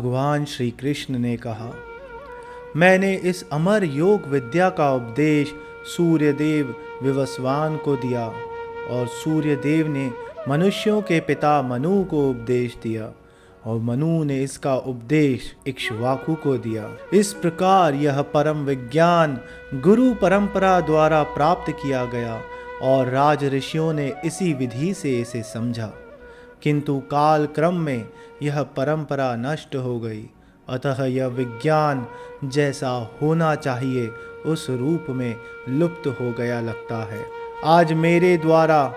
भगवान श्री कृष्ण ने कहा, मैंने इस अमर योग विद्या का उपदेश सूर्यदेव विवस्वान को दिया और सूर्यदेव ने मनुष्यों के पिता मनु को उपदेश दिया और मनु ने इसका उपदेश इक्ष्वाकु को दिया। इस प्रकार यह परम विज्ञान गुरु परंपरा द्वारा प्राप्त किया गया और राज ऋषियों ने इसी विधि से इसे समझा। किंतु काल क्रम में यह परंपरा नष्ट हो गई। अतः यह विज्ञान जैसा होना चाहिए, उस रूप में लुप्त हो गया लगता है। आज मेरे द्वारा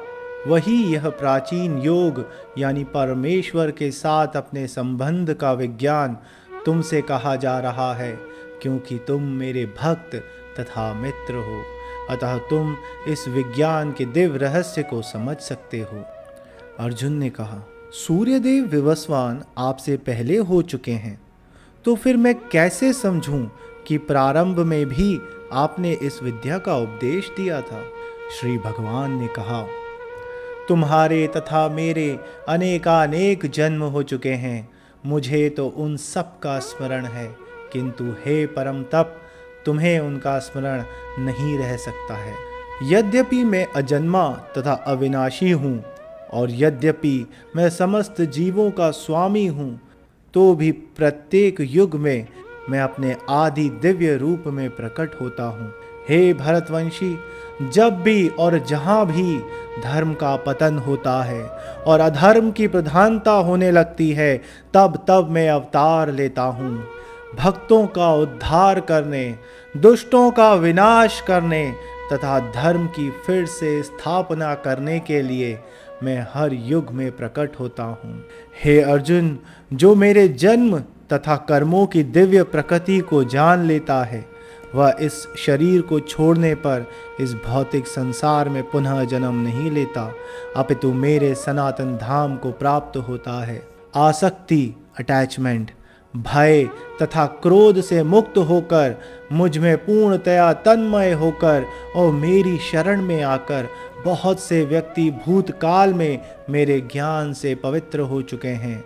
वही यह प्राचीन योग, यानी परमेश्वर के साथ अपने संबंध का विज्ञान तुमसे कहा जा रहा है, क्योंकि तुम मेरे भक्त तथा मित्र हो। अतः तुम इस विज्ञान के दिव्य रहस्य को समझ सकते हो। अर्जुन ने कहा, सूर्यदेव विवस्वान आपसे पहले हो चुके हैं तो फिर मैं कैसे समझूं कि प्रारंभ में भी आपने इस विद्या का उपदेश दिया था? श्री भगवान ने कहा, तुम्हारे तथा मेरे अनेकानेक जन्म हो चुके हैं, मुझे तो उन सब का स्मरण है, किंतु हे परम तप, तुम्हें उनका स्मरण नहीं रह सकता है। यद्यपि मैं अजन्मा तथा अविनाशी हूँ और यद्यपि मैं समस्त जीवों का स्वामी हूँ तो भी प्रत्येक युग में मैं अपने आदि दिव्य रूप में प्रकट होता हूँ। हे भरतवंशी, जब भी और जहाँ भी धर्म का पतन होता है और अधर्म की प्रधानता होने लगती है, तब तब मैं अवतार लेता हूँ। भक्तों का उद्धार करने, दुष्टों का विनाश करने तथा धर्म की फिर से स्थापना करने के लिए मैं हर युग में प्रकट होता हूँ। हे अर्जुन, जो मेरे जन्म तथा कर्मों की दिव्य प्रकृति को जान लेता है, वह इस शरीर को छोड़ने पर इस भौतिक संसार में पुनः जन्म नहीं लेता। अपितु मेरे सनातन धाम को प्राप्त होता है। आसक्ति अटैचमेंट भय तथा क्रोध से मुक्त होकर मुझमें पूर्णतया तन्मय होकर और मेरी शरण में आकर बहुत से व्यक्ति भूतकाल में मेरे ज्ञान से पवित्र हो चुके हैं।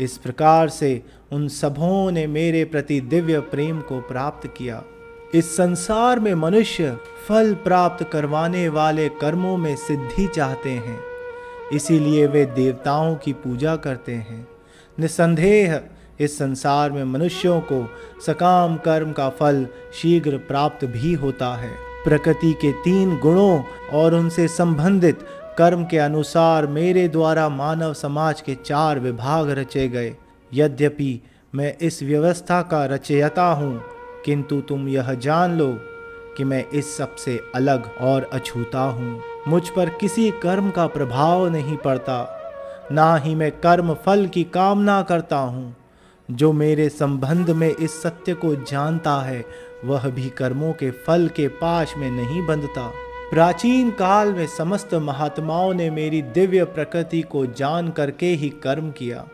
इस प्रकार से उन सबों ने मेरे प्रति दिव्य प्रेम को प्राप्त किया। इस संसार में मनुष्य फल प्राप्त करवाने वाले कर्मों में सिद्धि चाहते हैं। इसीलिए वे देवताओं की पूजा करते हैं। निसंदेह, इस संसार में मनुष्यों को सकाम कर्म का फल शीघ्र प्राप्त भी होता है। प्रकृति के तीन गुणों और उनसे संबंधित कर्म के अनुसार मेरे द्वारा मानव समाज के चार विभाग रचे गए। यद्यपि मैं इस व्यवस्था का रचयता हूँ, किंतु तुम यह जान लो कि मैं इस सबसे अलग और अछूता हूँ। मुझ पर किसी कर्म का प्रभाव नहीं पड़ता, ना ही मैं कर्म फल की कामना करता हूँ। जो मेरे संबंध में इस सत्य को जानता है वह भी कर्मों के फल के पाश में नहीं बंधता। प्राचीन काल में समस्त महात्माओं ने मेरी दिव्य प्रकृति को जान करके ही कर्म किया।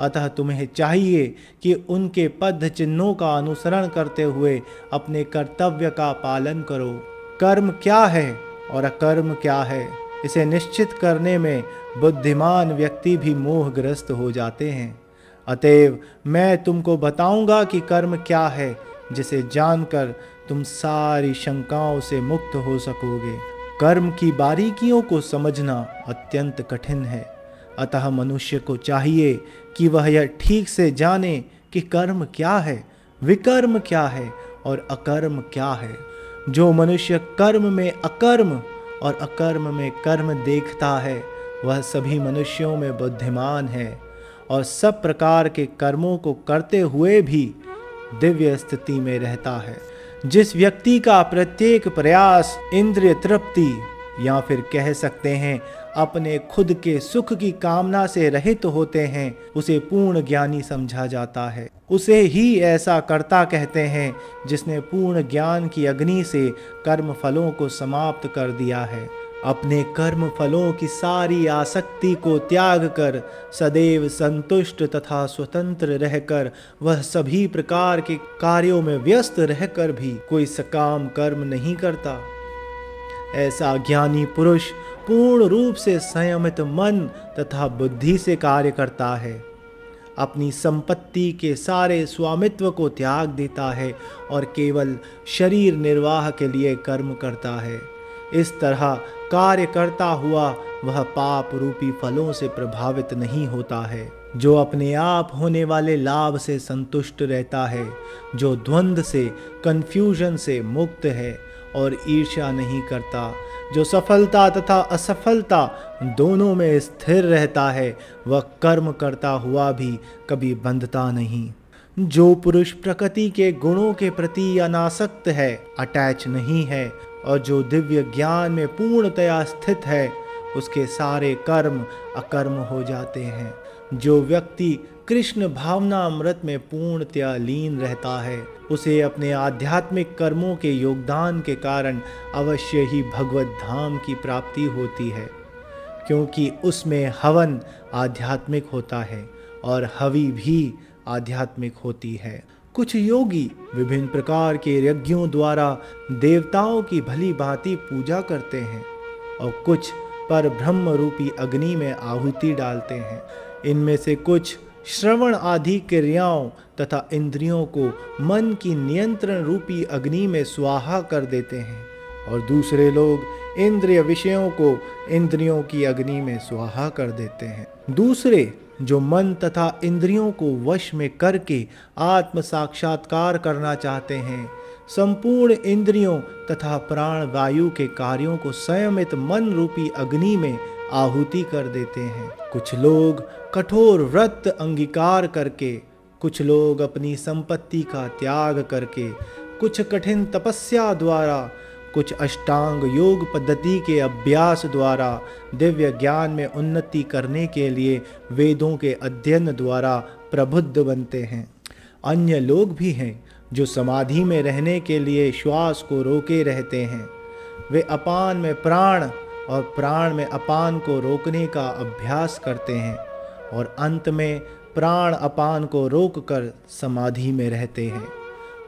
अतः तुम्हें चाहिए कि उनके पद चिन्हों का अनुसरण करते हुए अपने कर्तव्य का पालन करो। कर्म क्या है और अकर्म क्या है, इसे निश्चित करने में बुद्धिमान व्यक्ति भी मोहग्रस्त हो जाते हैं। अतएव मैं तुमको बताऊँगा कि कर्म क्या है जिसे जानकर तुम सारी शंकाओं से मुक्त हो सकोगे। कर्म की बारीकियों को समझना अत्यंत कठिन है। अतः मनुष्य को चाहिए कि वह यह ठीक से जाने कि कर्म क्या है, विकर्म क्या है और अकर्म क्या है। जो मनुष्य कर्म में अकर्म और अकर्म में कर्म देखता है, वह सभी मनुष्यों में बुद्धिमान है और सब प्रकार के कर्मों को करते हुए भी दिव्य स्थिति में रहता है। जिस व्यक्ति का प्रत्येक प्रयास इंद्रिय तृप्ति या फिर कह सकते हैं, अपने खुद के सुख की कामना से रहित होते हैं, उसे पूर्ण ज्ञानी समझा जाता है। उसे ही ऐसा करता कहते हैं, जिसने पूर्ण ज्ञान की अग्नि से कर्म फलों को समाप्त कर दिया है। अपने कर्म फलों की सारी आसक्ति को त्याग कर सदैव संतुष्ट तथा स्वतंत्र रहकर वह सभी प्रकार के कार्यों में व्यस्त रहकर भी कोई सकाम कर्म नहीं करता। ऐसा ज्ञानी पुरुष पूर्ण रूप से संयमित मन तथा बुद्धि से कार्य करता है। अपनी संपत्ति के सारे स्वामित्व को त्याग देता है और केवल शरीर निर्वाह के लिए कर्म करता है। इस तरह कार्य करता हुआ वह पाप रूपी फलों से प्रभावित नहीं होता है, जो अपने आप होने वाले लाभ से संतुष्ट रहता है, जो द्वंद्व से कंफ्यूजन से मुक्त है और ईर्ष्या नहीं करता, जो सफलता तथा असफलता दोनों में स्थिर रहता है, वह कर्म करता हुआ भी कभी बंधता नहीं। जो पुरुष प्रकृति के गुणों के प्रति अनासक्त है, अटैच नहीं है और जो दिव्य ज्ञान में पूर्णतया स्थित है, उसके सारे कर्म अकर्म हो जाते हैं। जो व्यक्ति कृष्ण भावना अमृत में पूर्णतया लीन रहता है, उसे अपने आध्यात्मिक कर्मों के योगदान के कारण अवश्य ही भगवत धाम की प्राप्ति होती है, क्योंकि उसमें हवन आध्यात्मिक होता है और हवि भी आध्यात्मिक होती है। कुछ योगी विभिन्न प्रकार के यज्ञों द्वारा देवताओं की भली भांति पूजा करते हैं और कुछ पर ब्रह्म रूपी अग्नि में आहुति डालते हैं। इनमें से कुछ श्रवण आदि क्रियाओं तथा इंद्रियों को मन की नियंत्रण रूपी अग्नि में स्वाहा कर देते हैं और दूसरे लोग इंद्रिय विषयों को इंद्रियों की अग्नि में स्वाहा कर देते हैं। दूसरे, जो मन तथा इंद्रियों को वश में करके आत्म साक्षात्कार करना चाहते हैं, संपूर्ण इंद्रियों तथा प्राण वायु के कार्यों को संयमित मन रूपी अग्नि में आहुति कर देते हैं। कुछ लोग कठोर व्रत अंगीकार करके, कुछ लोग अपनी संपत्ति का त्याग करके, कुछ कठिन तपस्या द्वारा कुछ अष्टांग योग पद्धति के अभ्यास द्वारा, दिव्य ज्ञान में उन्नति करने के लिए वेदों के अध्ययन द्वारा प्रबुद्ध बनते हैं। अन्य लोग भी हैं जो समाधि में रहने के लिए श्वास को रोके रहते हैं। वे अपान में प्राण और प्राण में अपान को रोकने का अभ्यास करते हैं और अंत में प्राण अपान को रोककर समाधि में रहते हैं।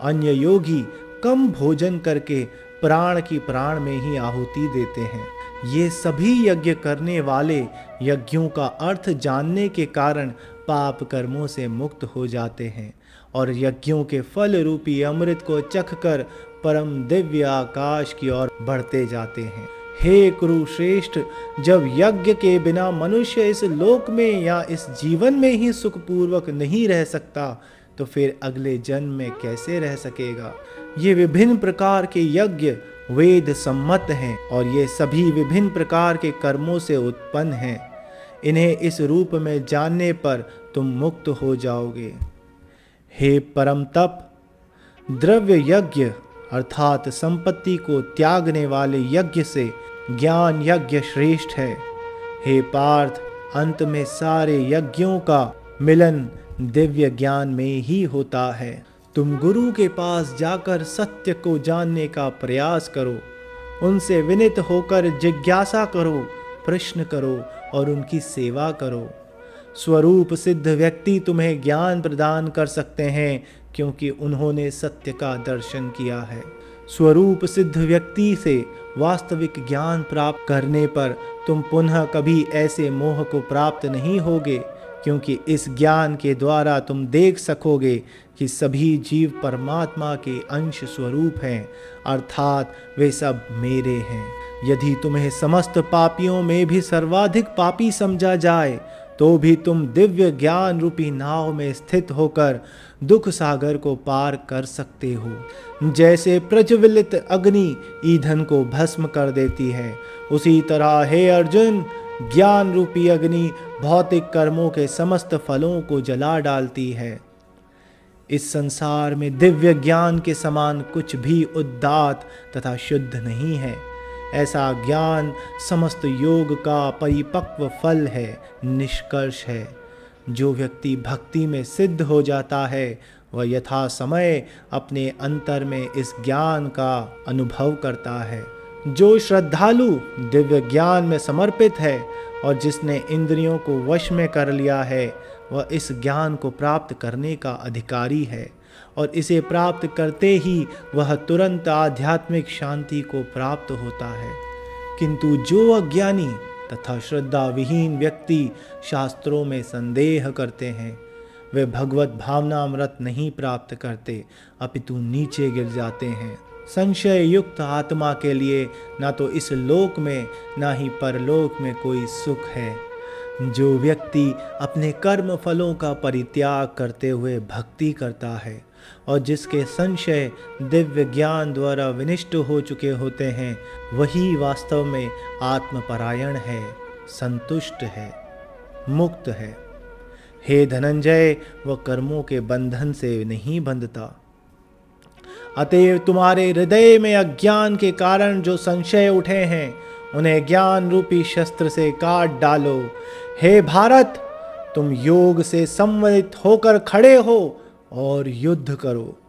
अन्य योगी कम भोजन करके प्राण की प्राण में ही आहुति देते हैं। ये सभी यज्ञ करने वाले यज्ञों का अर्थ जानने के कारण पाप कर्मों से मुक्त हो जाते हैं और यज्ञों के फल रूपी अमृत को चख कर परम दिव्य आकाश की ओर बढ़ते जाते हैं। हे कुरुश्रेष्ठ, जब यज्ञ के बिना मनुष्य इस लोक में या इस जीवन में ही सुखपूर्वक नहीं रह सकता तो फिर अगले जन्म में कैसे रह सकेगा? ये विभिन्न प्रकार के यज्ञ, वेद सम्मत हैं और ये सभी विभिन्न प्रकार के कर्मों से उत्पन्न हैं। इन्हें इस रूप में जानने पर तुम मुक्त हो जाओगे। हे परम तप द्रव्य यज्ञ अर्थात संपत्ति को त्यागने वाले यज्ञ से ज्ञान यज्ञ श्रेष्ठ है। हे पार्थ, अंत में सारे यज्ञों का मिलन दिव्य ज्ञान में ही होता है। तुम गुरु के पास जाकर सत्य को जानने का प्रयास करो। उनसे विनित होकर जिज्ञासा करो, प्रश्न करो और उनकी सेवा करो। स्वरूप सिद्ध व्यक्ति तुम्हें ज्ञान प्रदान कर सकते हैं, क्योंकि उन्होंने सत्य का दर्शन किया है। स्वरूप सिद्ध व्यक्ति से वास्तविक ज्ञान प्राप्त करने पर तुम पुनः कभी ऐसे मोह को प्राप्त नहीं होगे। क्योंकि इस ज्ञान के द्वारा तुम देख सकोगे कि सभी जीव परमात्मा के अंश स्वरूप हैं, अर्थात वे सब मेरे हैं। यदि तुम्हें समस्त पापियों में भी सर्वाधिक पापी समझा जाए तो भी तुम दिव्य ज्ञान रूपी नाव में स्थित होकर दुख सागर को पार कर सकते हो। जैसे प्रज्वलित अग्नि ईंधन को भस्म कर देती है, उसी तरह हे अर्जुन, ज्ञान रूपी अग्नि भौतिक कर्मों के समस्त फलों को जला डालती है। इस संसार में दिव्य ज्ञान के समान कुछ भी उद्दात तथा शुद्ध नहीं है। ऐसा ज्ञान समस्त योग का परिपक्व फल है, निष्कर्ष है। जो व्यक्ति भक्ति में सिद्ध हो जाता है, वह यथा समय अपने अंतर में इस ज्ञान का अनुभव करता है। जो श्रद्धालु दिव्य ज्ञान में समर्पित है और जिसने इंद्रियों को वश में कर लिया है, वह इस ज्ञान को प्राप्त करने का अधिकारी है और इसे प्राप्त करते ही वह तुरंत आध्यात्मिक शांति को प्राप्त होता है। किंतु जो अज्ञानी तथा श्रद्धा विहीन व्यक्ति शास्त्रों में संदेह करते हैं, वे भगवत भावना अमृत नहीं प्राप्त करते, अपितु नीचे गिर जाते हैं। संशय युक्त आत्मा के लिए ना तो इस लोक में, ना ही परलोक में कोई सुख है। जो व्यक्ति अपने कर्म फलों का परित्याग करते हुए भक्ति करता है और जिसके संशय दिव्य ज्ञान द्वारा विनिष्ट हो चुके होते हैं, वही वास्तव में आत्मपरायण है, संतुष्ट है, मुक्त है। हे धनंजय, वह कर्मों के बंधन से नहीं बंधता। अतएव तुम्हारे हृदय में अज्ञान के कारण जो संशय उठे हैं, उन्हें ज्ञान रूपी शस्त्र से काट डालो। हे भारत, तुम योग से संवलित होकर खड़े हो और युद्ध करो।